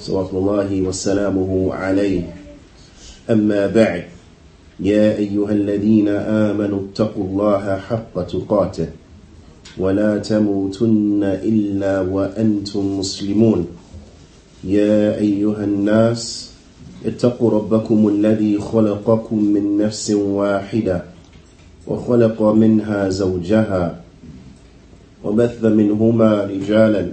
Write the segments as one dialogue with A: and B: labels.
A: صلى الله وسلامه عليه. أما بعد يا أيها الذين آمنوا اتقوا الله حق تقاته ولا تموتن إلا وأنتم مسلمون. يا أيها الناس اتقوا ربكم الذي خلقكم من نفس واحدة وخلق منها زوجها وبث منهما رجالا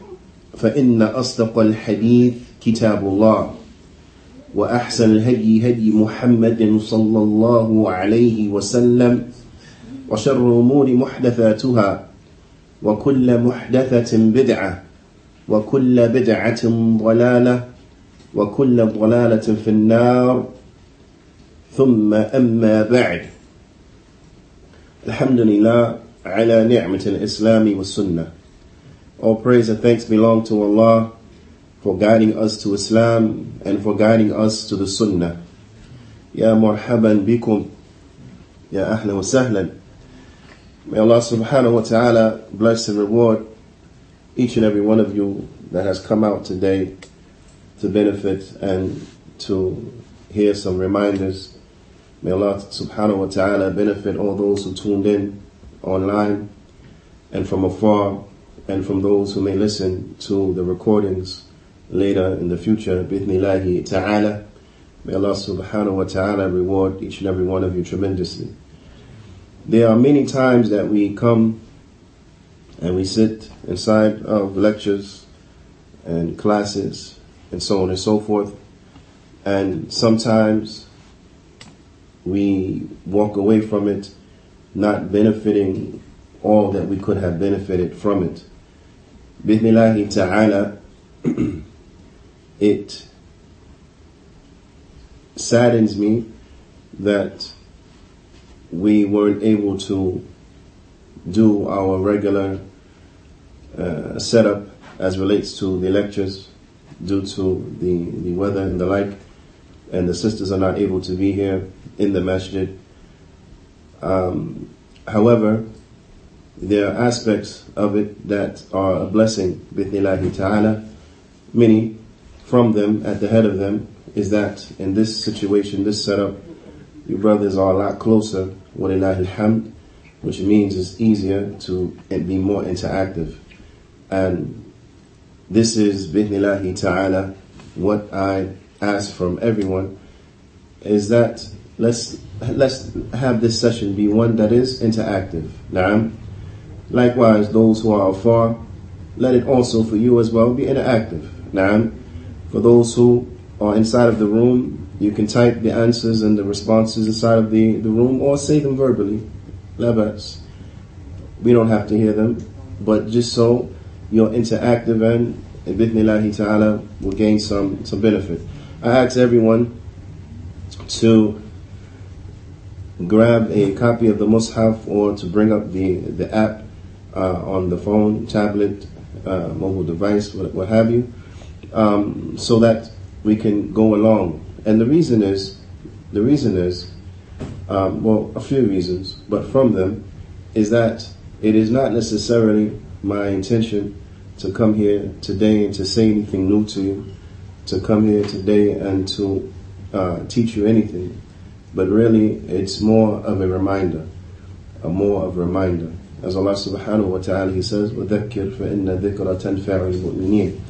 A: فإن أصدق الحديث كتاب الله وأحسن الهدي هدي محمد صلى الله عليه وسلم وشر الأمور محدثاتها وكل محدثة بدعة وكل بدعة ضلالة وكل ضلالة في النار. ثم أما بعد. الحمد لله على نعمة الإسلام والسنة. All praise and thanks belong to Allah for guiding us to Islam and for guiding us to the Sunnah. Ya marhaban bikum. Ya ahlan wa sahlan. May Allah subhanahu wa ta'ala bless and reward each and every one of you that has come out today to benefit and to hear some reminders. May Allah subhanahu wa ta'ala benefit all those who tuned in online and from afar and from those who may listen to the recordings later in the future. Bithnillahi ta'ala. May Allah subhanahu wa ta'ala reward each and every one of you tremendously. There are many times that we come and we sit inside of lectures and classes and so on and so forth. And sometimes we walk away from it not benefiting all that we could have benefited from it. Bismillahi ta'ala, it saddens me that we weren't able to do our regular uh, setup as relates to the lectures due to the, the weather and the like, and the sisters are not able to be here in the masjid. Um, however, there are aspects of it that are a blessing, bithnillahi ta'ala. Many from them, at the head of them, is that in this situation, this setup, your brothers are a lot closer, walillahi alhamd, which means it's easier to be more interactive. And this is, bithnillahi ta'ala, what I ask from everyone, is that let's, let's have this session be one that is interactive. Na'am. Likewise, those who are afar, let it also for you as well be interactive. Now, for those who are inside of the room, you can type the answers and the responses inside of the, the room or say them verbally. Labas. We don't have to hear them, but just so you're interactive and ibidnillahi ta'ala will gain some, some benefit. I ask everyone to grab a copy of the Mus'haf or to bring up the, the app on the phone, tablet, uh, mobile device, what, what have you, um, so that we can go along. And the reason is, the reason is, um, well, a few reasons, but from them is that it is not necessarily my intention to come here today and to say anything new to you, to come here today and to uh, teach you anything, but really it's more of a reminder, a more of a reminder. As Allah subhanahu wa ta'ala He says, وَذَكِّرْ فَإِنَّ ذِكْرَ تَنْفَعُ الْمُؤْمِنِينَ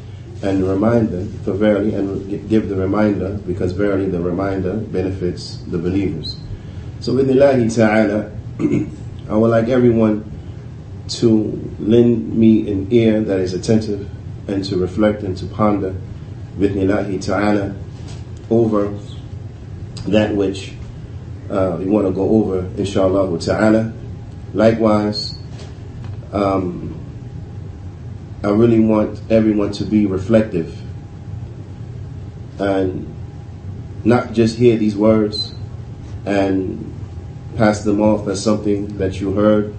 A: and remind them, for verily, and give the reminder, because verily the reminder benefits the believers. So with Ilahi Ta'ala, I would like everyone to lend me an ear that is attentive and to reflect and to ponder with Ilahi Ta'ala over that which uh, we want to go over, inshallah ta'ala. Likewise, um, I really want everyone to be reflective and not just hear these words and pass them off as something that you heard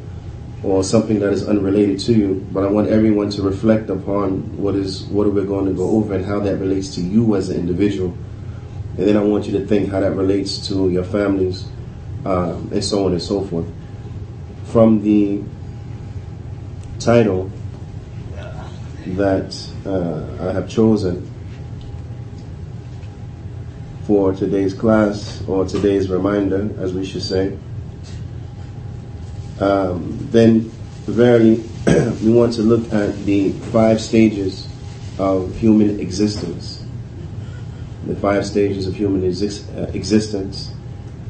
A: or something that is unrelated to you, but I want everyone to reflect upon what is what are going to go over and how that relates to you as an individual and then I want you to think how that relates to your families, um, and so on and so forth. From the title that uh, I have chosen for today's class, or today's reminder, as we should say, um, then verily we want to look at the five stages of human existence the five stages of human uh, existence,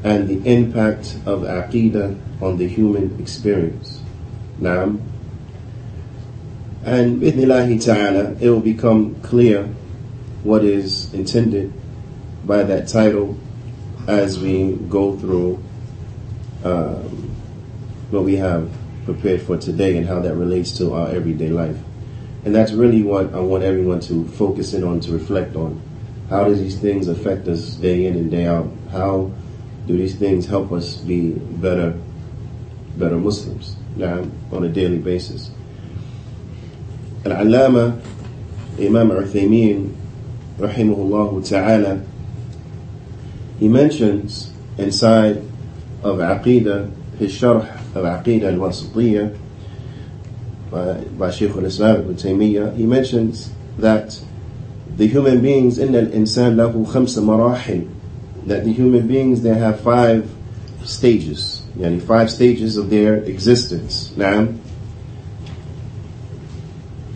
A: and the impact of aqidah on the human experience. Naam. And bidnillahi ta'ala, it will become clear what is intended by that title as we go through um, what we have prepared for today and how that relates to our everyday life. And that's really what I want everyone to focus in on, to reflect on. How does these things affect us day in and day out? How do these things help us be better, better Muslims now, on a daily basis? Al-Allama Imam Uthaymeen rahimahullah ta'ala he mentions inside of Aqidah his sharh of Aqidah al-Wasitiyah by, by Shaykh al-Islam ibn he mentions that the human beings in al-insan lahu khams marahil that the human beings they have five stages. yani five stages of their existence. Now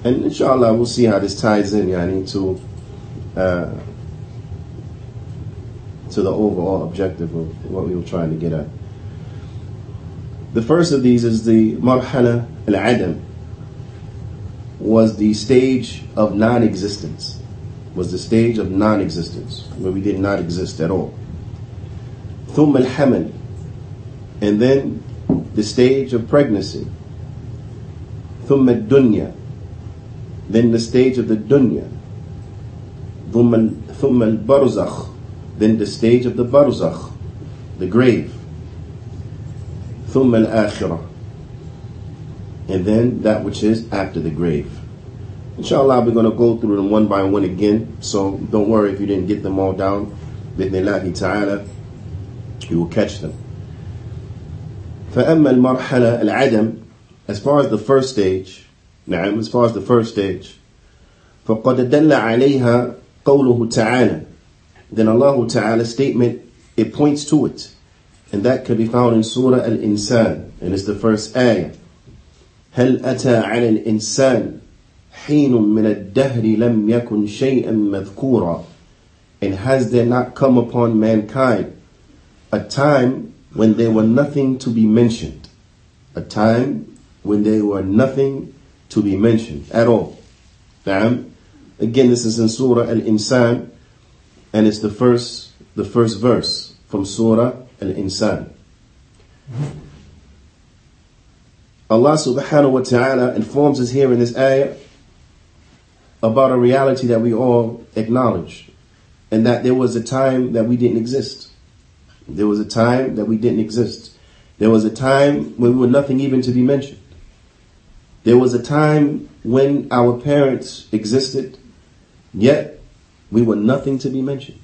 A: and inshallah we'll see how this ties in yani to uh, to the overall objective of what we were trying to get at the first of these is the marhala al-adam was the stage of non-existence was the stage of non-existence, where we did not exist at all. ثم الحمل, and then the stage of pregnancy. ثم الدنيا, then the stage of the dunya. ثم ثم البرزخ, then the stage of the barzakh, the grave. ثم الآخرة, and then that which is after the grave. Inshallah, we're going to go through them one by one again. So don't worry if you didn't get them all down. Bidnillahi ta'ala, you will catch them. فأما المرحلة العدم as far as the first stage نعم as far as the first stage فقد دل عليها قوله تعالى then Allah Ta'ala's statement it points to it and that can be found in Surah Al-Insan and it's the first ayah هل أتى على الإنسان حين من الدهر لم يكن شيئا مذكورا and has there not come upon mankind a time when there were nothing to be mentioned a time when there were nothing to be mentioned at all. Na'am? Again, this is in Surah Al-Insan, and it's the first, the first verse from Surah Al-Insan. Allah subhanahu wa ta'ala informs us here in this ayah about a reality that we all acknowledge, and that there was a time that we didn't exist. There was a time that we didn't exist. There was a time when we were nothing even to be mentioned. There was a time when our parents existed, yet we were nothing to be mentioned.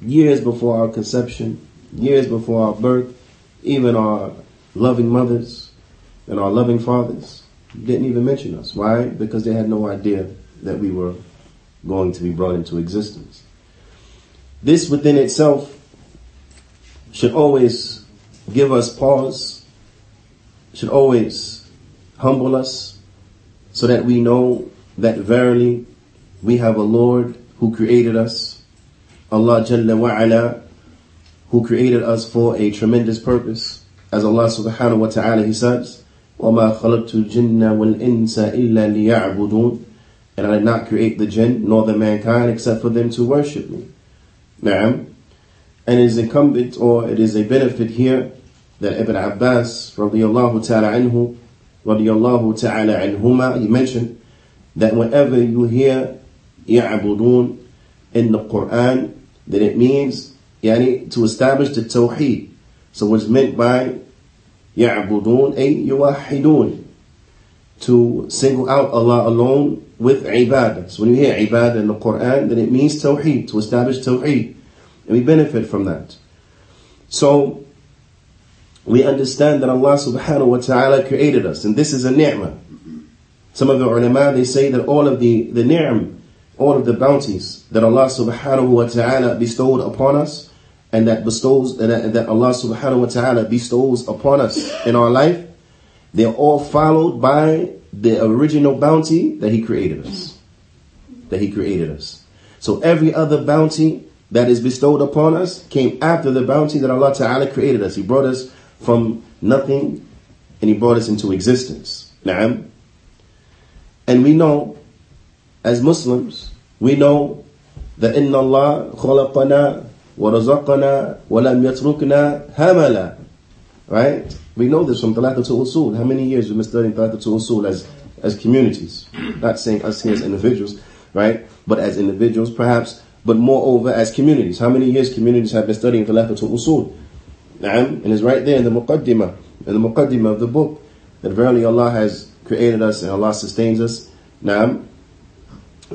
A: Years before our conception, years before our birth, even our loving mothers and our loving fathers didn't even mention us. Why? Because they had no idea that we were going to be brought into existence. This within itself should always give us pause, should always humble us, so that we know that verily we have a Lord who created us, Allah Jalla wa'ala, who created us for a tremendous purpose. As Allah subhanahu wa ta'ala, He says, وَمَا خَلَقْتُ الْجِنَّ وَالْإِنسَ إِلَّا لِيَعْبُدُونَ And I did not create the jinn nor the mankind except for them to worship me. Na'am. And it is incumbent or it is a benefit here that Ibn Abbas radiallahu ta'ala anhu radiallahu ta'ala anhuma he mentioned that whenever you hear يعبدون in the Quran that it means yani, to establish the tawheed. So what's meant by يعبدون أي يوحدون to single out Allah alone with ibadah. So when you hear ibadah in the Quran, then it means tawheed, to establish tawheed. And we benefit from that. So we understand that Allah subhanahu wa ta'ala created us, and this is a ni'mah. Some of the ulama, they say that all of the, the ni'am, all of the bounties that Allah subhanahu wa ta'ala bestowed upon us, and that bestows, that, that Allah subhanahu wa ta'ala bestows upon us in our life, they're all followed by the original bounty that He created us. That He created us. So every other bounty that is bestowed upon us came after the bounty that Allah Ta'ala created us. He brought us from nothing and He brought us into existence. Na'am. And we know, as Muslims, we know that in Allah khalaqana wa razaqana wa lam yatrukna hamala. Right? We know this from Thalathatul Usul. How many years we've been studying Thalathatul Usul as, as communities? Not saying us here as individuals, right? But as individuals, perhaps, but moreover as communities. How many years communities have been studying Thalathatul Usul? And it's right there in the Muqaddimah, in the Muqaddimah of the book, that verily Allah has created us and Allah sustains us. Naam.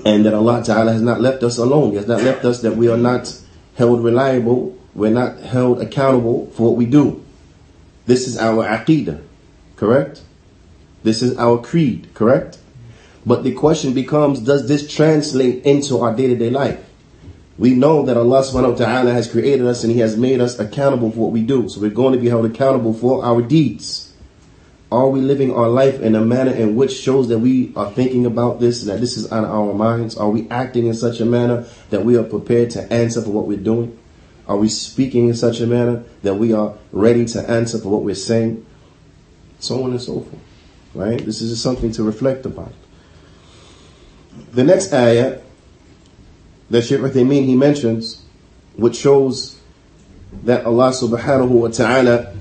A: And that Allah Ta'ala has not left us alone. He has not left us that we are not held reliable. We're not held accountable for what we do. This is our aqidah, correct? This is our creed, correct? But the question becomes, does this translate into our day-to-day life? We know that Allah subhanahu wa ta'ala has created us and He has made us accountable for what we do. So we're going to be held accountable for our deeds. Are we living our life in a manner in which shows that we are thinking about this and that this is on our minds? Are we acting in such a manner that we are prepared to answer for what we're doing? Are we speaking in such a manner that we are ready to answer for what we're saying? So on and so forth. Right? This is just something to reflect about. The next ayah that Shaykh Uthaymeen he mentions, which shows that Allah subhanahu wa ta'ala,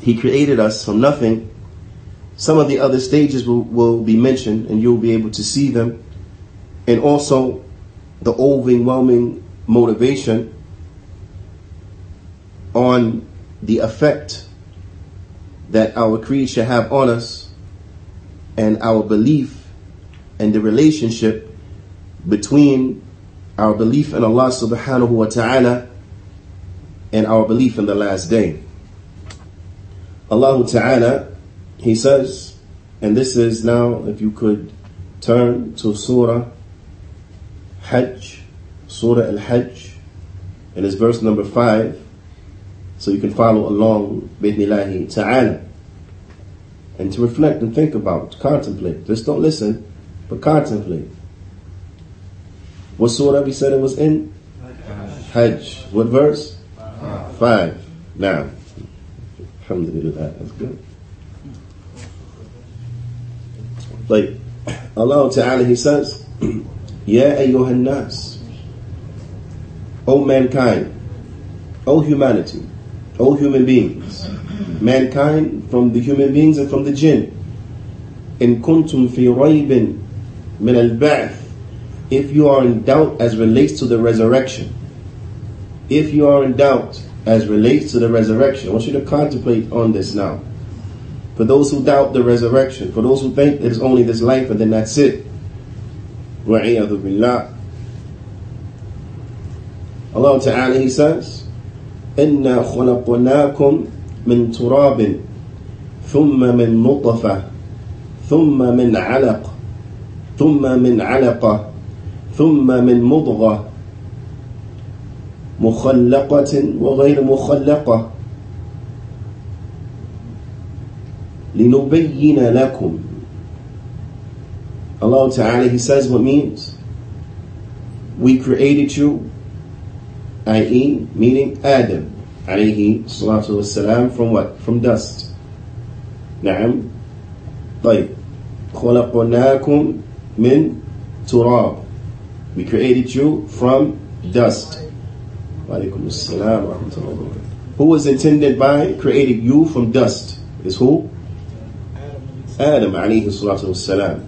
A: He created us from nothing. Some of the other stages will, will be mentioned and you'll be able to see them. And also the overwhelming motivation on the effect that our creed should have on us and our belief and the relationship between our belief in Allah subhanahu wa ta'ala and our belief in the last day. Allah ta'ala, He says, and this is now, if you could turn to Surah Hajj, Surah Al-Hajj, and it's verse number 5, so you can follow along bidnillahi ta'ala. And to reflect and think about, contemplate. Just don't listen, but contemplate. What surah we said it was in? Hajj. What verse? Five. Now, alhamdulillah, that's good. Like Allah Ta'ala, He says, Ya ayyuhan nas, O mankind, O humanity, O human beings, mankind from the human beings and from the jinn. In kuntum fi raybin min al-ba'th If you are in doubt as relates to the resurrection. If you are in doubt as relates to the resurrection. I want you to contemplate on this now. For those who doubt the resurrection, for those who think there's only this life and then that's it. وَعِيَذُ بِاللَّهِ Allah Ta'ala, He says, إنا خلقناكم من تراب ثم من نطفة ثم من علق ثم من علقة ثم من مضغة مخلقة وغير مخلقة لنبين لكم Allah Ta'ala, He says what means we created you, i.e., meaning Adam, alayhi salatu wasalam, from what? From dust. نعم طيب خلقناكم من تراب we created you from dust وعليكم السلام ورحمة الله who was intended by creating you from dust is who Adam عليه الصلاة والسلام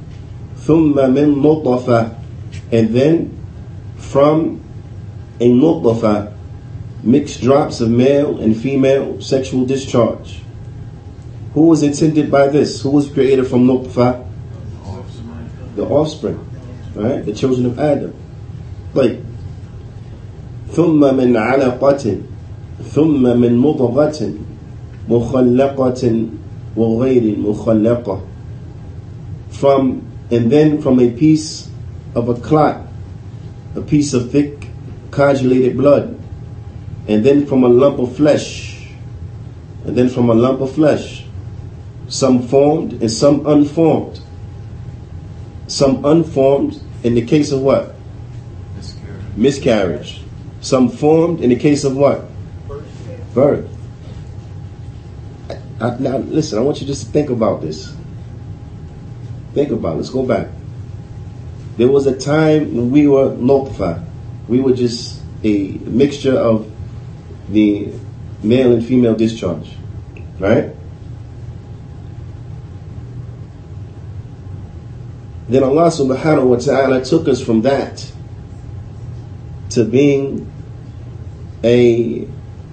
A: ثم من نطفة and then from a nutfa mixed drops of male and female sexual discharge who was intended by this? Who was created from nutfa? The offspring, right? The children of Adam. Like, ثم من علقة ثم من مضغة مخلقة وغير مخلقة from and then from a piece of a clot a piece of thick coagulated blood and then from a lump of flesh and then from a lump of flesh some formed and some unformed. Some unformed in the case of what?
B: Miscarriage.
A: Miscarriage. Some formed in the case of what? Birth. I, now, listen, I want you just to think about this. Think about it. Let's go back. There was a time when we were nutfa. We were just a mixture of the male and female discharge. Right? Then Allah subhanahu wa ta'ala took us from that to being a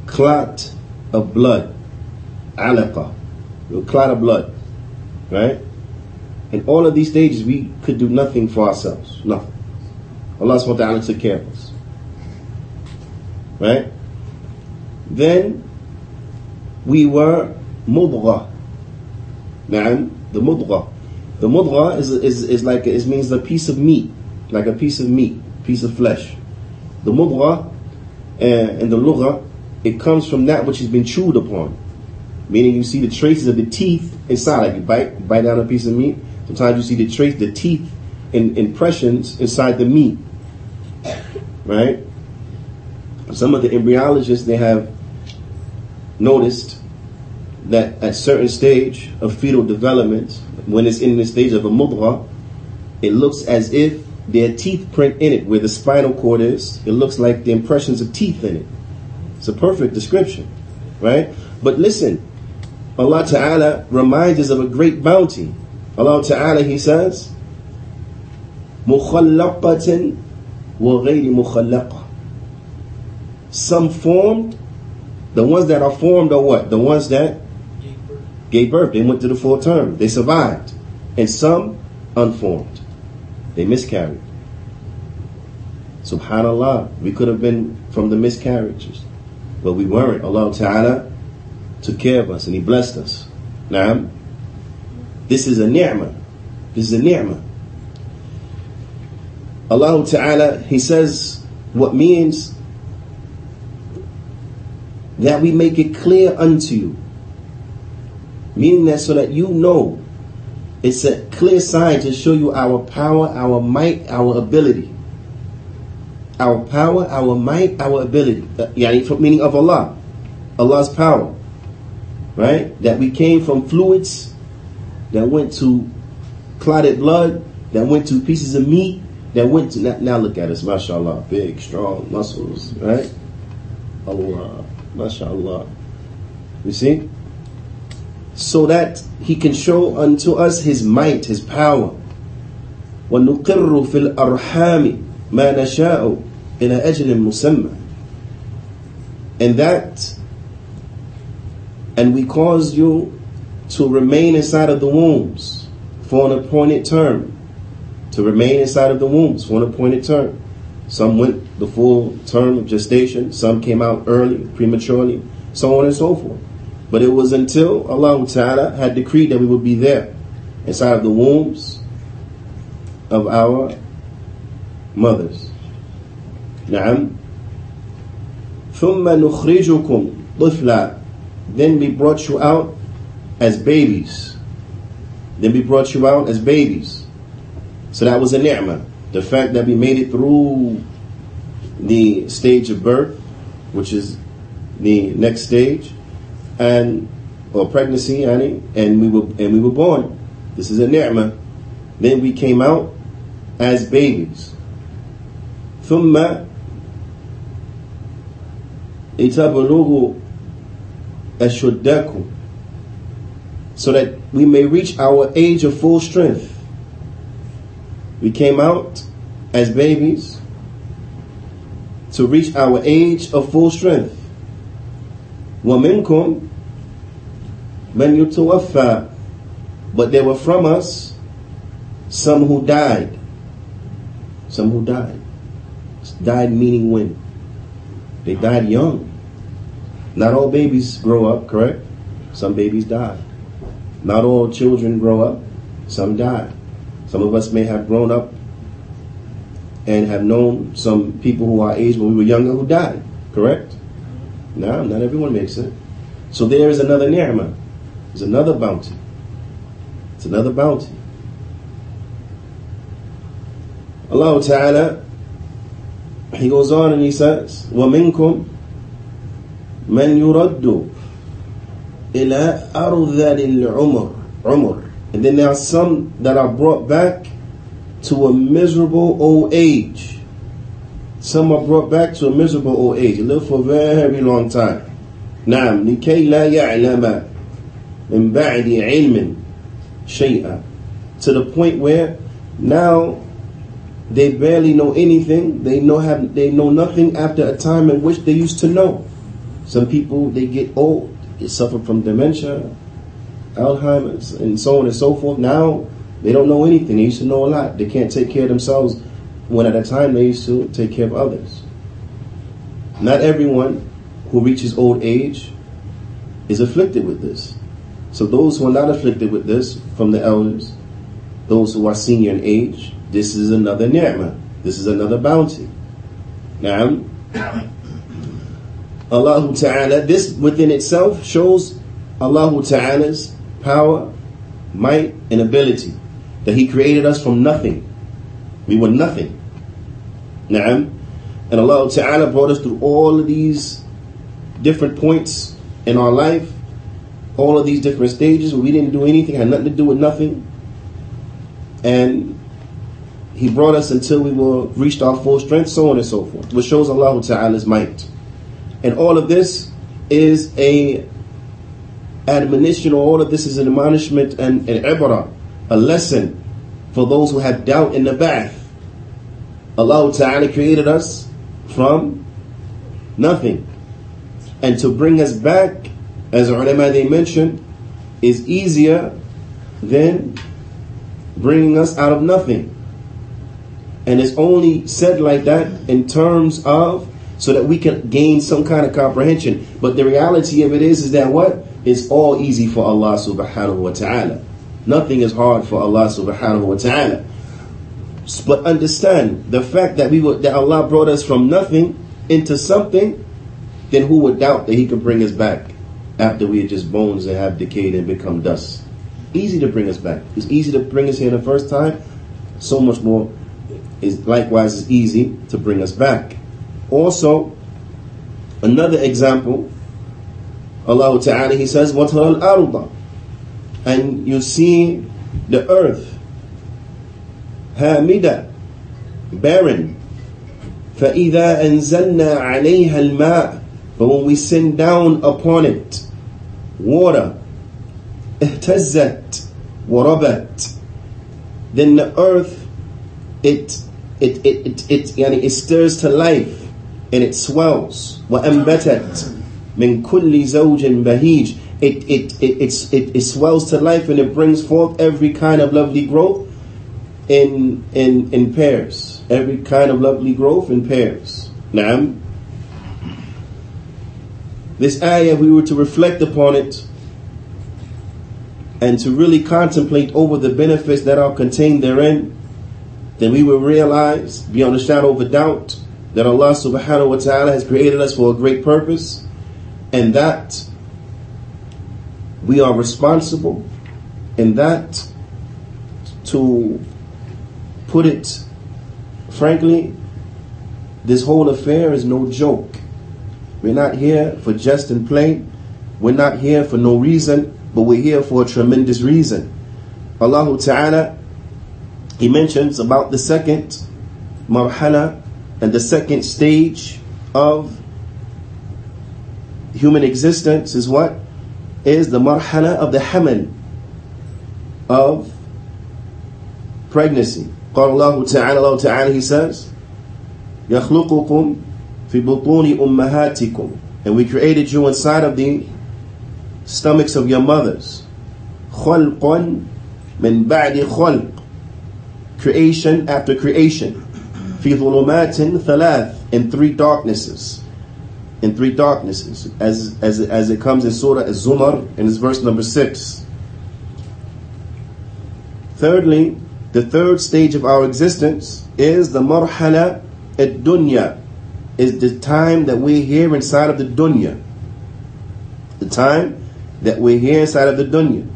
A: clot of blood, alaqa, a clot of blood, right? In all of these stages, we could do nothing for ourselves, nothing. Allah subhanahu wa ta'ala took care of us, right? Then we were mudgha, na'am, the mudgha, the mudgha is, is, is like, it means a piece of meat, like a piece of meat, piece of flesh. The mudgha uh, and the lugha, it comes from that which has been chewed upon. Meaning you see the traces of the teeth inside, like you bite, bite down a piece of meat. Sometimes you see the trace, the teeth and impressions inside the meat. Right? Some of the embryologists, they have noticed that at certain stage of fetal development, when it's in the stage of a mudgha, it looks as if their teeth print in it where the spinal cord is. It looks like the impressions of teeth in it. It's a perfect description, right? But listen, Allah Ta'ala reminds us of a great bounty. Allah Ta'ala, He says, مُخَلَّقَةً وَغَيْرِ مُخَلَّقَةً Some formed, the ones that are formed are what? The ones that gave birth. They went to the full term. They survived. And some unformed. They miscarried. Subhanallah. We could have been from the miscarriages. But we weren't. Allah Ta'ala took care of us and He blessed us. Now, this is a ni'mah. This is a ni'mah. Allah Ta'ala, He says what means that we make it clear unto you Meaning that so that you know it's a clear sign to show you our power, our might, our ability. Our power, our might, our ability. Uh, yani meaning of Allah. Allah's power. Right? That we came from fluids that went to clotted blood, that went to pieces of meat, that went to now, now look at us, mashallah, big, strong muscles, right? Allah, mashallah. You see? so that he can show unto us his might, his power. وَنُقِرُّ فِي الْأَرْحَامِ مَا نَشَاءُ إِلَى أَجْلٍ مُسَمَّى And that, and we cause you to remain inside of the wombs for an appointed term. To remain inside of the wombs for an appointed term. Some went the full term of gestation, some came out early, prematurely, so on and so forth. But it was until Allah Ta'ala had decreed that we would be there inside of the wombs of our mothers. نعم ثم نخرجكم طفلا Then we brought you out as babies. Then we brought you out as babies. So that was a ni'mah. The fact that we made it through the stage of birth, which is the next stage, and or pregnancy, and we were and we were born. This is a ni'mah. Then we came out as babies. ثم لتبلغوا أشدكم so that we may reach our age of full strength. We came out as babies to reach our age of full strength. وَمِنْكُمْ مَنْ يُتَوَفَّى But there were from us some who died. Some who died. Died meaning when? They died young. Not all babies grow up, correct? Some babies die. Not all children grow up. Some die. Some of us may have grown up and have known some people who are age when we were younger who died, correct? No, not everyone makes it. So there is another ni'mah. There's another bounty. It's another bounty. Allah Ta'ala, He goes on and He says, وَمِنْكُمْ مَنْ يُرَدُّ إِلَىٰ أَرْذَلِ الْعُمُرِ عمر. And then there are some that are brought back to a miserable old age. Some are brought back to a miserable old age. They live for a very long time. نعم لكي لا يعلم من بعد علم شيئا to the point where now they barely know anything. They know have they know nothing after a time in which they used to know. Some people they get old, they suffer from dementia, Alzheimer's, and so on and so forth. Now they don't know anything. They used to know a lot. They can't take care of themselves when at a time they used to take care of others. Not everyone who reaches old age is afflicted with this. So those who are not afflicted with this from the elders, those who are senior in age, this is another ni'mah. This is another bounty. Now, Allah Ta'ala, this within itself shows Allah Ta'ala's power, might, and ability. That He created us from nothing. We were nothing. Na'am. And Allah Ta'ala brought us through all of these different points in our life, all of these different stages where we didn't do anything, had nothing to do with nothing. And He brought us until we were reached our full strength, so on and so forth, which shows Allah Ta'ala's might. And all of this is a admonition, or all of this is an admonishment and an ibrah, a lesson for those who have doubt in the ba'ath. Allah Ta'ala created us from nothing. And to bring us back, as ulama they mentioned, is easier than bringing us out of nothing. And it's only said like that in terms of so that we can gain some kind of comprehension. But the reality of it is, is that what? It's all easy for Allah subhanahu wa ta'ala. Nothing is hard for Allah subhanahu wa ta'ala. But understand the fact that we were, that Allah brought us from nothing into something, then who would doubt that He could bring us back after we are just bones and have decayed and become dust? Easy to bring us back. It's easy to bring us here the first time. So much more is likewise is easy to bring us back. Also, another example, Allah Ta'ala, He says, وَتَرَى الْأَرْضَ And you see the earth, هَامِدَةً barren. فَإِذَا أَنزَلْنَا عَلَيْهَا الْمَاءَ But when we send down upon it water, اهتزت وربت Then the earth, it, it, it, it, it, it, it stirs to life and it swells. وَأَنْبَتَتْ مِنْ كُلِّ زَوْجٍ بَهِيجٍ it, it, it, it, it swells to life and it brings forth every kind of lovely growth in, in, in pairs. Every kind of lovely growth in pairs. Now, this ayah, we were to reflect upon it and to really contemplate over the benefits that are contained therein, then we will realize, beyond a shadow of a doubt, that Allah subhanahu wa ta'ala has created us for a great purpose and that we are responsible and that to put it frankly, this whole affair is no joke. We're not here for jest and play. We're not here for no reason, but we're here for a tremendous reason. Allah Ta'ala, He mentions about the second marhala and the second stage of human existence is what? Is the marhala of the hamil, of pregnancy. قال الله تعالى الله تعالى he says يخلقكم في بطون أمهاتكم and we created you inside of the stomachs of your mothers خلقا من بعد خلق creation after creation في ظلمات ثلاث in three darknesses in three darknesses as as as it comes in surah az-zumar in its verse number 6 thirdly the third stage of our existence is the marhala at dunya, is the time that we're here inside of the dunya. The time that we're here inside of the dunya.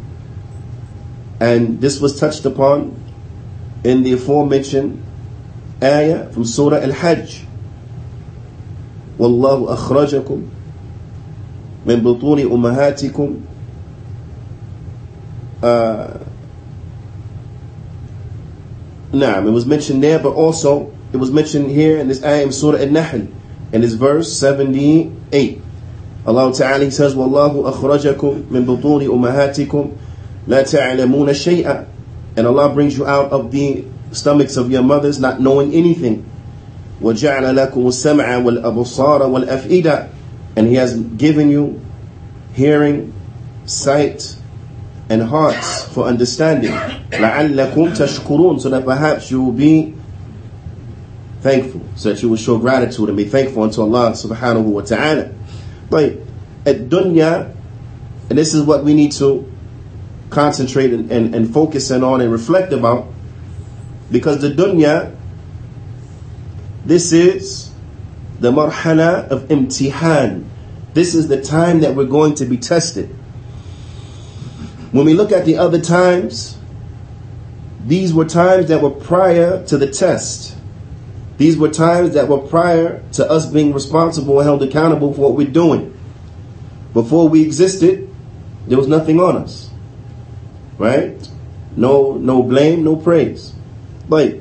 A: And this was touched upon in the aforementioned ayah from Surah Al-Hajj. والله أخرجكم من بطون أمهاتكم uh, Naam, it was mentioned there, but also it was mentioned here in this ayah in Surah An-Nahl, in this verse 78. Allah Ta'ala says, وَاللَّهُ أَخْرَجَكُم مِّن بُطُونِ أُمَّهَاتِكُمْ لَا تَعْلَمُونَ شَيْئًا And Allah brings you out of the stomachs of your mothers not knowing anything. وَجَعْلَ لَكُمُ السَّمْعَ وَالْأَبْصَارَ وَالْأَفْئِدَةَ And He has given you hearing, sight, and hearts for understanding. لَعَلَّكُمْ تَشْكُرُونَ So that perhaps you will be thankful, so that you will show gratitude and be thankful unto Allah subhanahu wa ta'ala. But at dunya, and this is what we need to concentrate and, and, and focus in on and reflect about, because the dunya, this is the marhala of imtihan. This is the time that we're going to be tested. When we look at the other times, these were times that were prior to the test. These were times that were prior to us being responsible and held accountable for what we're doing. Before we existed, there was nothing on us. Right? No no blame, no praise. But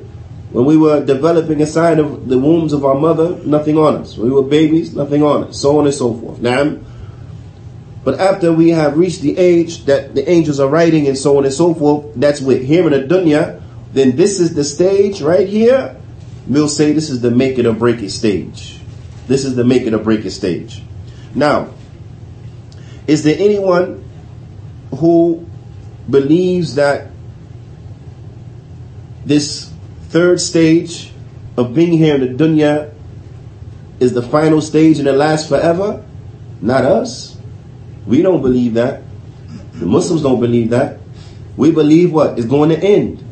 A: when we were developing inside of the wombs of our mother, nothing on us. When we were babies, nothing on us. So on and so forth. Now but after we have reached the age that the angels are writing and so on and so forth, that's with here in the dunya, then this is the stage right here. We'll say this is the make it or break it stage. This is the make it or break it stage. Now, is there anyone who believes that this third stage of being here in the dunya is the final stage and it lasts forever? Not us. We don't believe that. The Muslims don't believe that. We believe what is going to end.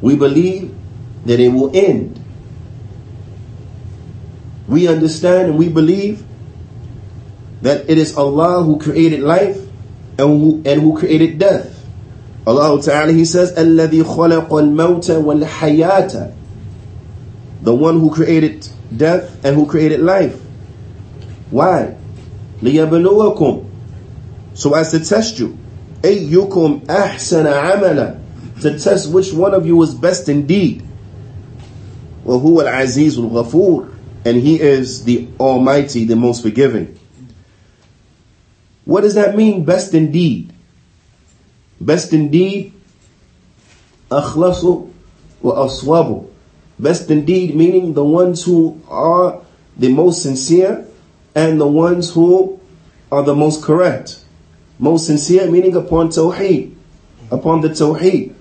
A: We believe that it will end. We understand and we believe that it is Allah who created life and who, and who created death. Allah Ta'ala, He says, الَّذِي خَلَقَ الْمَوْتَ وَالْحَيَاةَ The one who created death and who created life. Why? لِيَبْلُوَكُمْ so as to test you. أَيُّكُمْ أَحْسَنَ عَمَلًا To test which one of you is best indeed. وَهُوَ الْعَزِيزُ الْغَفُورُ And He is the Almighty, the most forgiving. What does that mean, best indeed? Best indeed, أخلص وأصوب. Best indeed meaning the ones who are the most sincere and the ones who are the most correct most sincere meaning upon Tawheed, upon the Tawheed.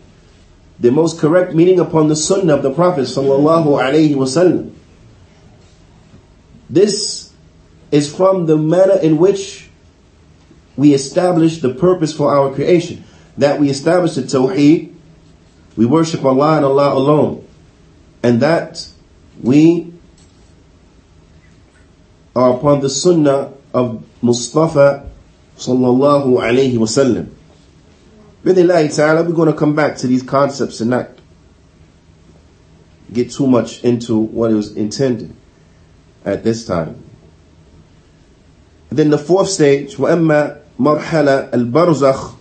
A: The most correct meaning upon the Sunnah of the Prophet sallallahu. This is from the manner in which we establish the purpose for our creation. That we establish the Tawheed, we worship Allah and Allah alone. And that we are upon the Sunnah of Mustafa sallallahu alayhi wasallam. With Allah ta'ala, we're going to come back to these concepts tonight. get too much into what it was intended at this time. then the fourth stage, وَأَمَّا مَرْحَلَ الْبَرْزَخ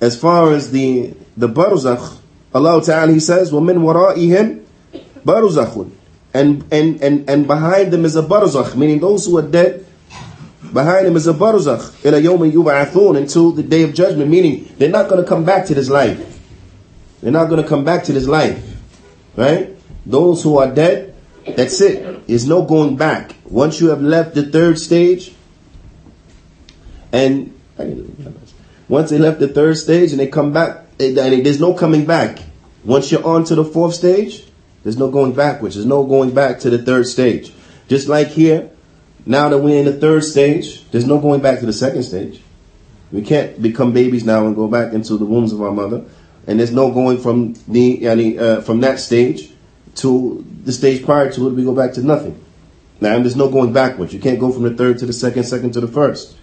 A: As far as the, the barzakh, Allah Ta'ala, He says, وَمِنْ وَرَائِهِمْ بَرْزَخٌ and, and, and, and behind them is a barzakh, meaning those who are dead, Behind him is a barzakh, ila yawmin yub'athun, until the day of judgment, meaning they're not going to come back to this life. They're not going to come back to this life. Right? Those who are dead, that's it. There's no going back. Once you have left the third stage, and once they left the third stage and they come back, there's no coming back. Once you're on to the fourth stage, there's no going backwards. There's no going back to the third stage. Just like here, now that we're in the third stage, there's no going back to the second stage. We can't become babies now and go back into the wombs of our mother. And there's no going from the uh, from that stage to the stage prior to it. We go back to nothing. Now there's no going backwards. You can't go from the third to the second, second to the first,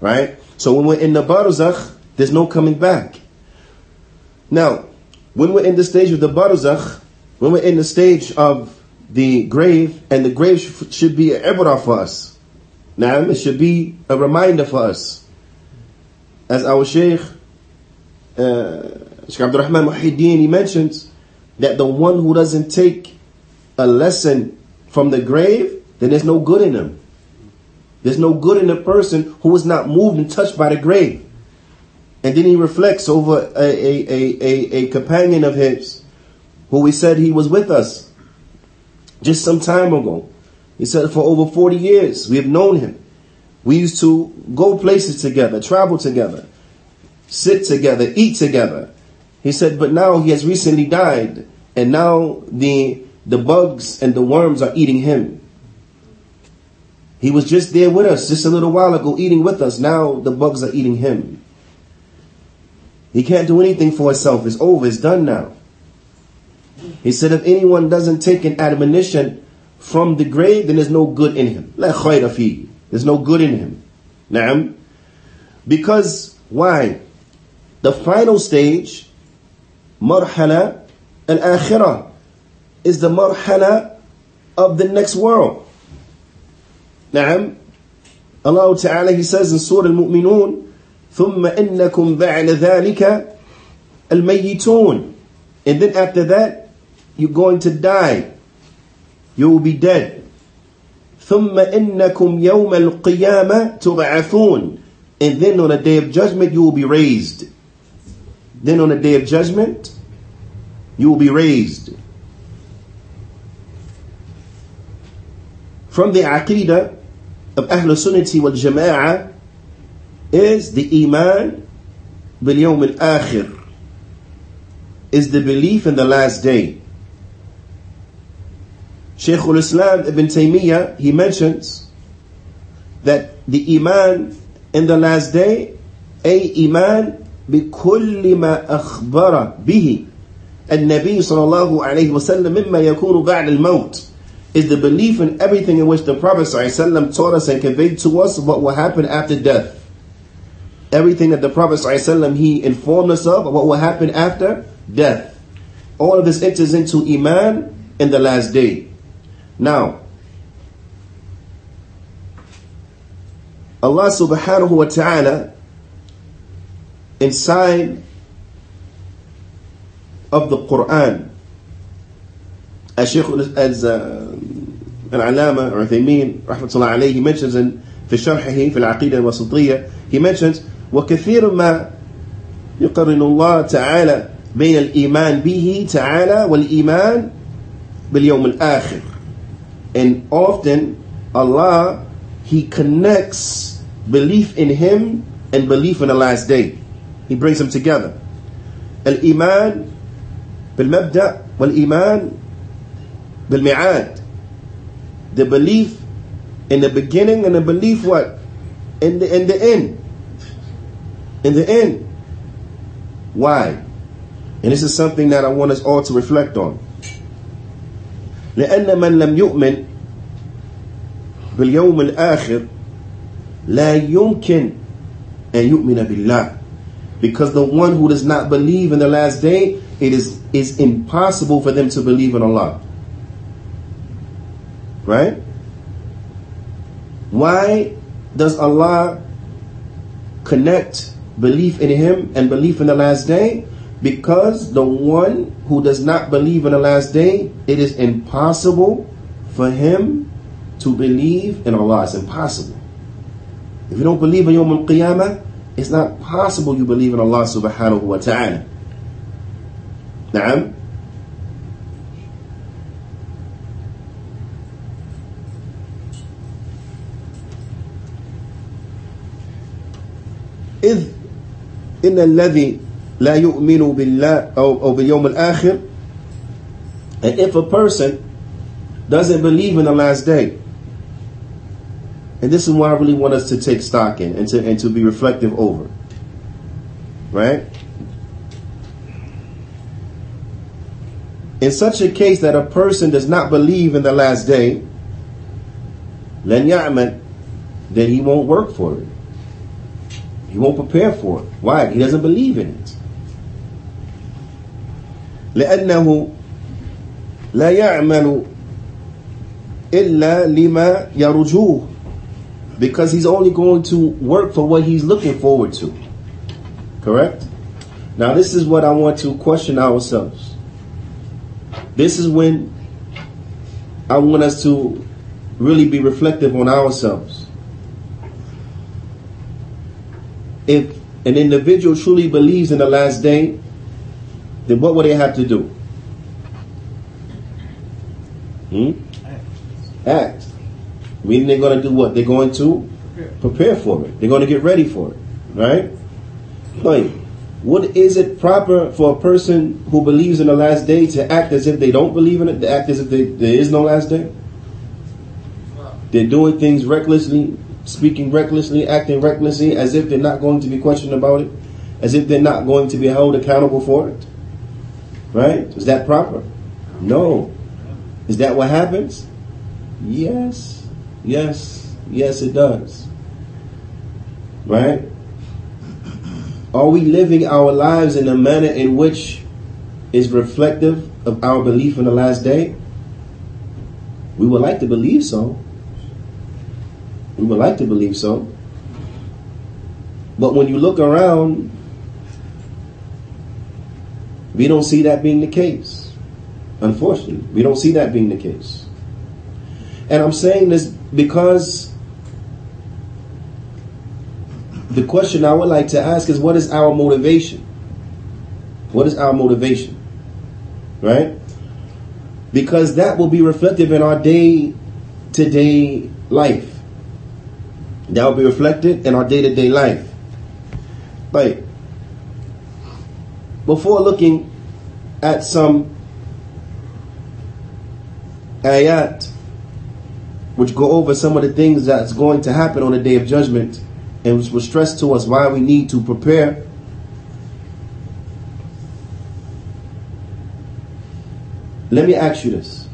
A: right? So when we're in the barzakh, there's no coming back. Now, when we're in the stage of the barzakh, when we're in the stage of the grave, and the grave should be an ibrah for us. Now, it should be a reminder for us. As our Shaykh, uh, Shaykh Abdul Rahman Muhyiddin, he mentions that the one who doesn't take a lesson from the grave, then there's no good in him. There's no good in a person who is not moved and touched by the grave. And then he reflects over a, a, a, a, a companion of his who he said he was with us just some time ago. He said for over 40 years we have known him. We used to go places together, travel together, sit together, eat together. He said, but now he has recently died and now the, the bugs and the worms are eating him. He was just there with us just a little while ago eating with us. Now the bugs are eating him. He can't do anything for himself. It's over. It's done now. He said, if anyone doesn't take an admonition from the grave, then there's no good in him. La khayra fi. There's no good in him. Naam. Because, why? The final stage, marhala al-akhirah, is the marhala of the next world. Naam. Allah Ta'ala, He says in Surah Al-Mu'minun, ثم إنكم بعد ذلك الميتون. And then after that, you're going to die. You will be dead. ثم إنكم يوم القيامة تبعثون. And then on the day of judgment you will be raised. Then on the day of judgment you will be raised. From the aqidah of Ahl Sunnati wal Jama'ah is the Iman bil Yawm al Akhir, is the belief in the last day. Shaykh al-Islam Ibn Taymiyyah, he mentions that the Iman in the last day, a Iman بكل ما أخبر به النبي صلى الله عليه وسلم مما يكون بعد الموت is the belief in everything in which the Prophet ﷺ taught us and conveyed to us what will happen after death. Everything that the Prophet ﷺ he informed us of what will happen after death. All of this enters into Iman in the last day. Now, Allah subhanahu wa ta'ala inside of the Quran as Shaykh as uh, Al-Alama Uthaymin rahmatullah alayhi he mentions in في شرحه في العقيدة الوسطية he mentions وكثير ما يقرن الله تعالى بين الإيمان به تعالى والإيمان باليوم الآخر and often Allah, He connects belief in Him and belief in the last day. He brings them together. The belief in the beginning and the belief what? In the, in the end. In the end. Why? And this is something that I want us all to reflect on. لأن من لم يؤمن باليوم الآخر لا يمكن أن يؤمن بالله because the one who does not believe in the last day it is is impossible for them to believe in Allah. Right? Why does Allah connect belief in Him and belief in the last day? Because the one who does not believe in the last day, it is impossible for him to believe in Allah. It's impossible. If you don't believe in Yawm al-Qiyamah, it's not possible you believe in Allah subhanahu wa ta'ala. Na'am? إذ إن الذي لا يؤمن بالله أو, أو باليوم الآخر and if a person doesn't believe in the last day and this is what I really want us to take stock in and to, and to be reflective over right in such a case that a person does not believe in the last day then يعمل then he won't work for it he won't prepare for it why he doesn't believe in it لأنه لا يعمل إلا لما يرجوه because he's only going to work for what he's looking forward to. Correct? Now, this is what I want to question ourselves. This is when I want us to really be reflective on ourselves. If an individual truly believes in the last day, then what would they have to do? Hmm? Act. Meaning they're going to do what? They're going to prepare for it. They're going to get ready for it. Right? Like, what is it proper for a person who believes in the last day to act as if they don't believe in it? To act as if they, there is no last day? They're doing things recklessly, speaking recklessly, acting recklessly, as if they're not going to be questioned about it, as if they're not going to be held accountable for it. Right? Is that proper? No. Is that what happens? Yes. Yes. Yes, it does. Right? Are we living our lives in a manner in which is reflective of our belief in the last day? We would like to believe so. We would like to believe so. But when you look around, we don't see that being the case. Unfortunately, we don't see that being the case. And I'm saying this because the question I would like to ask is what is our motivation? What is our motivation? Right? Because that will be reflective in our day to day life. That will be reflected in our day to day life. Like, before looking at some ayat which go over some of the things that's going to happen on the day of judgment and which will stress to us why we need to prepare let me ask you this.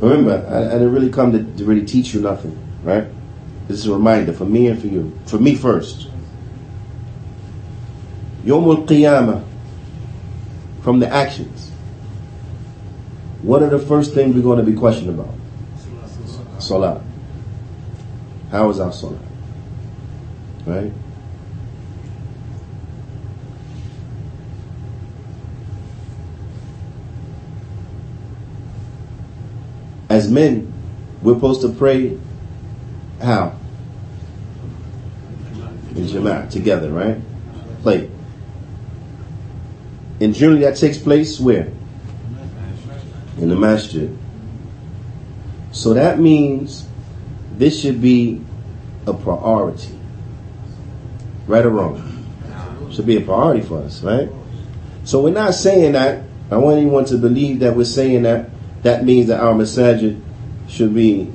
A: Remember I, I didn't really come to, to really teach you nothing right? This is a reminder for me and for you. For me first Yom al-Qiyamah from the actions. What are the first things we're going to be questioned about? Salah. How is our salah? Right? As men, we're supposed to pray how? In Jama'at, together, right? Play. And generally that takes place where? In the masjid. So that means this should be a priority. Right or wrong? Should be a priority for us, right? So we're not saying that. I want anyone to believe that we're saying that that means that our masajid should be,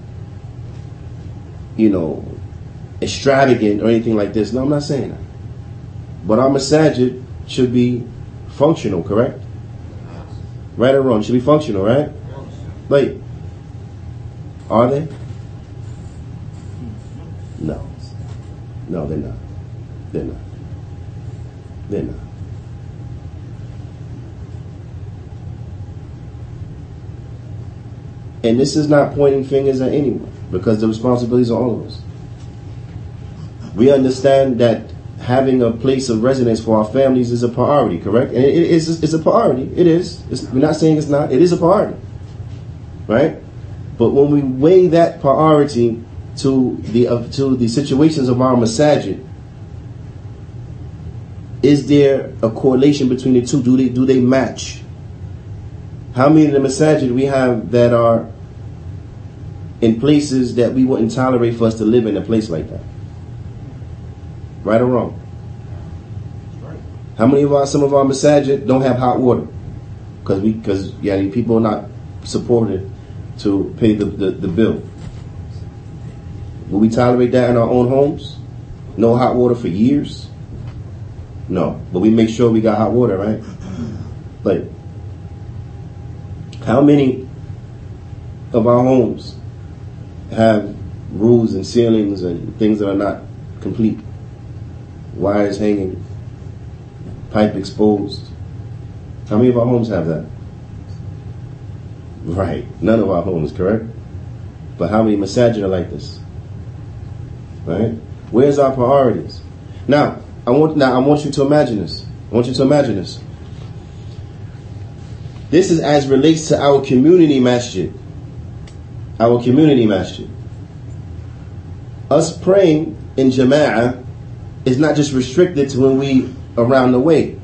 A: you know, extravagant or anything like this. No, I'm not saying that. But our masajid should be functional, correct? Right or wrong? Should be functional, right? Like, are they? No. No, they're not. They're not. They're not. And this is not pointing fingers at anyone because the responsibility is all of us. We understand that having a place of residence for our families is a priority, correct? And it is it's a priority. It is. It's, we're not saying it's not. It is a priority, right? But when we weigh that priority to the uh, to the situations of our masajid, is there a correlation between the two? Do they do they match? How many of the masajid we have that are in places that we wouldn't tolerate for us to live in a place like that? Right or wrong? How many of our some of our masajid don't have hot water? Because we because yeah, people are not supported to pay the, the, the bill. Will we tolerate that in our own homes? No hot water for years? No. But we make sure we got hot water, right? But how many of our homes have roofs and ceilings and things that are not complete? Wires hanging, pipe exposed. How many of our homes have that? Right. None of our homes, correct? But how many masajid are like this? Right? Where's our priorities? Now, I want now I want you to imagine this. I want you to imagine this. This is as relates to our community masjid. Our community masjid. Us praying in jama'ah is not just restricted to when we around the way,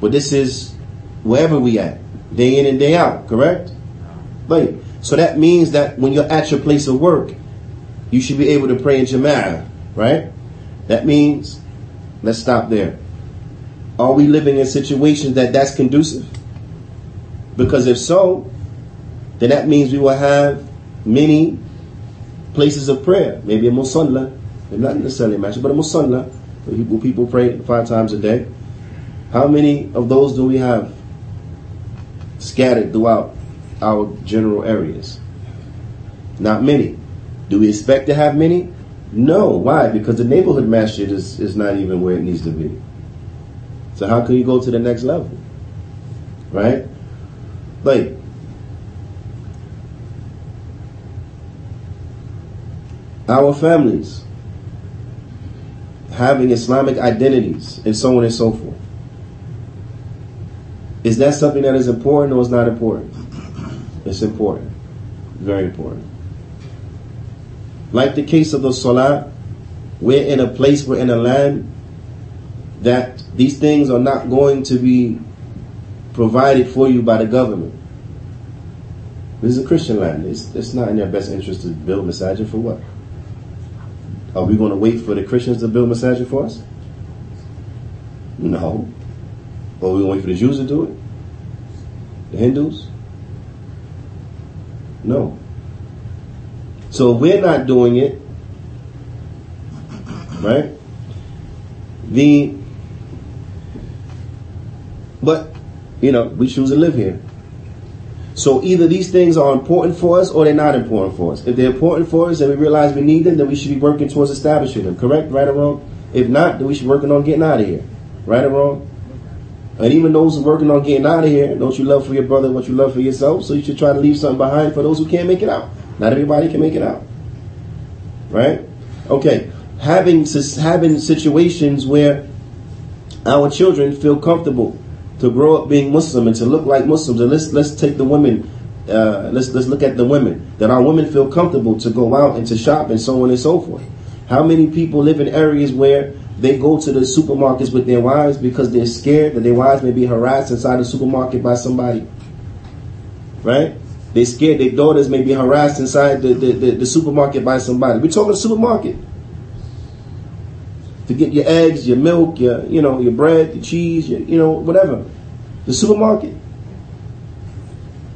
A: but this is wherever we at, day in and day out, correct? Right. So that means that when you're at your place of work, you should be able to pray in jama'ah, right? That means, let's stop there. Are we living in situations that that's conducive? Because if so, then that means we will have many places of prayer. Maybe a musalla, not necessarily a masjid, but a musalla, people, people pray five times a day. How many of those do we have scattered throughout our general areas? Not many. Do we expect to have many? No. Why? Because the neighborhood masjid is, is not even where it needs to be. So how can you go to the next level? Right? Like, our families having Islamic identities and so on and so forth. Is that something that is important or is not important? It's important. Very important. Like the case of the Salah, we're in a place, we're in a land that these things are not going to be provided for you by the government. This is a Christian land. It's, it's not in their best interest to build masajid for what? Are we going to wait for the Christians to build masajid for us? No. Are we going to wait for the Jews to do it? The Hindus? No. So we're not doing it, right? The but you know, we choose to live here. So either these things are important for us or they're not important for us. If they're important for us and we realize we need them, then we should be working towards establishing them. Correct? Right or wrong? If not, then we should be working on getting out of here. Right or wrong? And even those working on getting out of here, don't you love for your brother what you love for yourself? So you should try to leave something behind for those who can't make it out. Not everybody can make it out. Right? Okay. Having having situations where our children feel comfortable to grow up being Muslim and to look like Muslims. And let's let's take the women. Uh, let's let's look at the women. That our women feel comfortable to go out and to shop and so on and so forth. How many people live in areas where they go to the supermarkets with their wives because they're scared that their wives may be harassed inside the supermarket by somebody? Right? They're scared their daughters may be harassed inside the, the, the, the supermarket by somebody. We're talking supermarket. To get your eggs, your milk, your you know, your bread, your cheese, your, you know, whatever. The supermarket.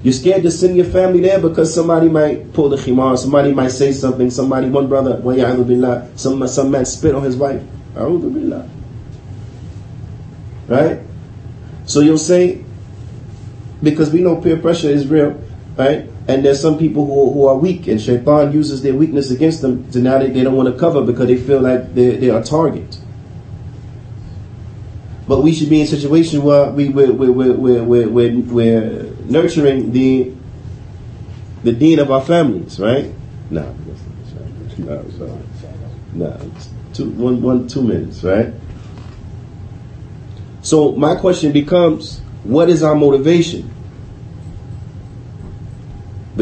A: You're scared to send your family there because somebody might pull the khimar, somebody might say something, somebody, one brother, billah, some, some man spit on his wife. billah. Right? So you'll say, because we know peer pressure is real, right? And there's some people who, who are weak, and shaitan uses their weakness against them. So now they, they don't want to cover because they feel like they're, they're a target. But we should be in a situation where we, we're, we're, we're, we're, we're, we're nurturing the the deen of our families, right? No, no, no, no. Two, one, one, two minutes, right? So my question becomes, what is our motivation?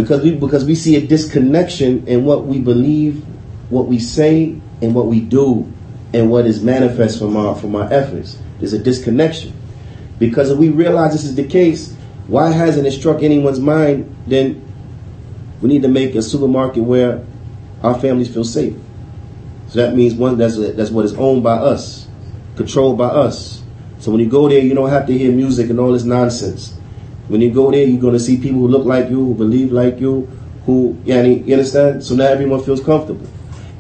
A: Because we because we see a disconnection in what we believe, what we say, and what we do, and what is manifest from our from our efforts. There's a disconnection. Because if we realize this is the case, why hasn't it struck anyone's mind? Then we need to make a supermarket where our families feel safe. So that means one that's that's what is owned by us, controlled by us. So when you go there, you don't have to hear music and all this nonsense. When you go there, you're going to see people who look like you, who believe like you, who, yani, you understand? So now everyone feels comfortable.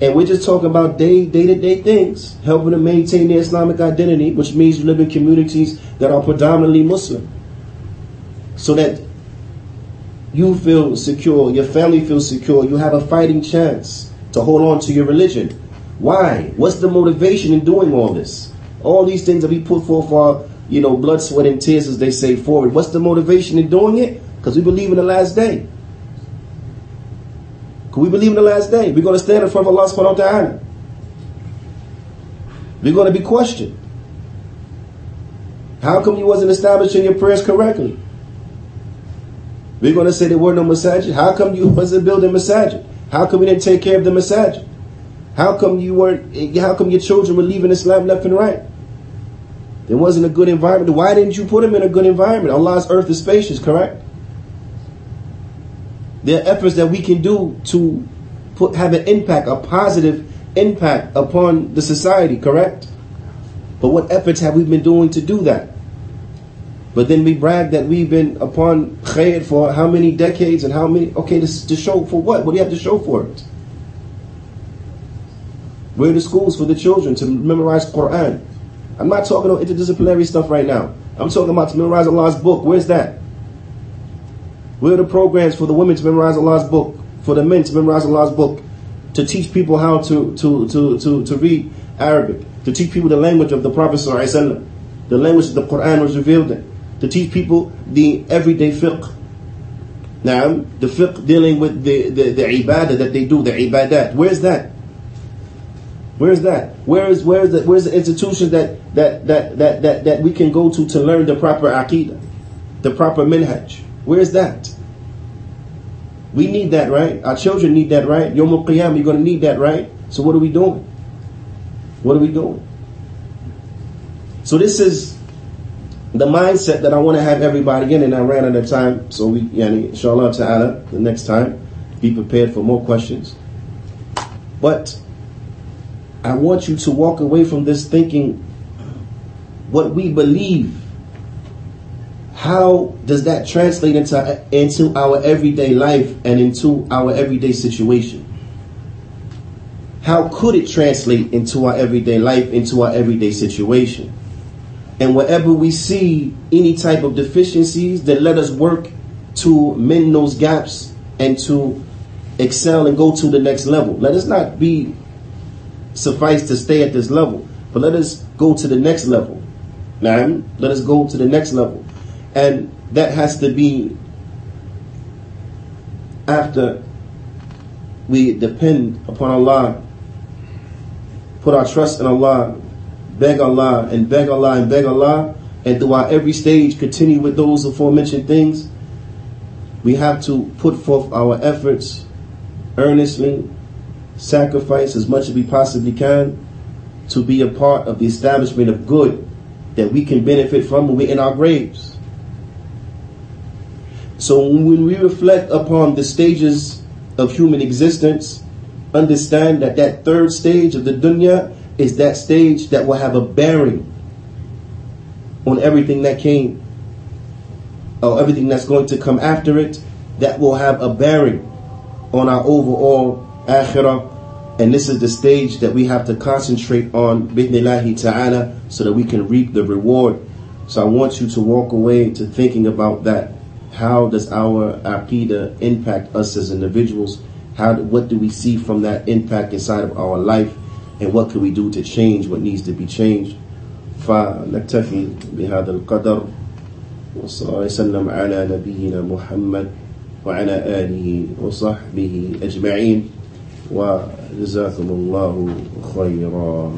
A: And we're just talking about day, day-to-day things, helping to maintain their Islamic identity, which means you live in communities that are predominantly Muslim. So that you feel secure, your family feels secure, you have a fighting chance to hold on to your religion. Why? What's the motivation in doing all this? All these things that we put forth our, you know, blood, sweat, and tears, as they say, forward. What's the motivation in doing it? Because we believe in the last day. Because we believe in the last day. We're going to stand in front of Allah subhanahu wa ta'ala. We're going to be questioned. How come you wasn't establishing your prayers correctly? We're going to say there were no masajid. How come you wasn't building masajid? How come we didn't take care of the masajid? How come you weren't? Eh, how come your children were leaving Islam left and right? There wasn't a good environment. Why didn't you put them in a good environment? Allah's earth is spacious, correct? There are efforts that we can do to put have an impact, a positive impact upon the society, correct? But what efforts have we been doing to do that? But then we brag that we've been upon khair for how many decades and how many, okay, to, to show for what? What do you have to show for it? Where are the schools for the children to memorize Quran? I'm not talking about interdisciplinary stuff right now. I'm talking about to memorize Allah's book. Where's that? Where are the programs for the women to memorize Allah's book? For the men to memorize Allah's book? To teach people how to, to, to, to, to read Arabic? To teach people the language of the Prophet ﷺ, the language that the Quran was revealed in? To teach people the everyday fiqh? Now, the fiqh dealing with the, the, the ibadah that they do, the ibadat. Where's that? Where's that? Where is where is the where's the institution that that that that that, that we can go to to learn the proper aqidah, the proper minhaj? Where is that? We need that, right? Our children need that, right? Yom Qiyam, you're going to need that, right? So what are we doing? What are we doing? So this is the mindset that I want to have everybody in, and I ran out of time. So we, yani, inshallah ta'ala, the next time, be prepared for more questions. But I want you to walk away from this thinking what we believe. How does that translate into, into our everyday life and into our everyday situation? How could it translate into our everyday life, into our everyday situation? And wherever we see any type of deficiencies, then let us work to mend those gaps and to excel and go to the next level. Let us not be suffice to stay at this level. But let us go to the next level. Now, let us go to the next level. And that has to be after we depend upon Allah, put our trust in Allah, beg Allah and beg Allah and beg Allah, and throughout every stage continue with those aforementioned things. We have to put forth our efforts earnestly sacrifice as much as we possibly can to be a part of the establishment of good that we can benefit from when we're in our graves. So when we reflect upon the stages of human existence, understand that that third stage of the dunya is that stage that will have a bearing on everything that came or everything that's going to come after it that will have a bearing on our overall akhirah. And this is the stage that we have to concentrate on, bidnillahi ta'ala, so that we can reap the reward. So I want you to walk away to thinking about that. How does our aqidah impact us as individuals? How, what do we see from that impact inside of our life? And what can we do to change what needs to be changed? فنكتفي بهذا القدر وصلى الله وسلم على نبينا محمد وعلى آله وصحبه أجمعين وجزاكم الله خيرا.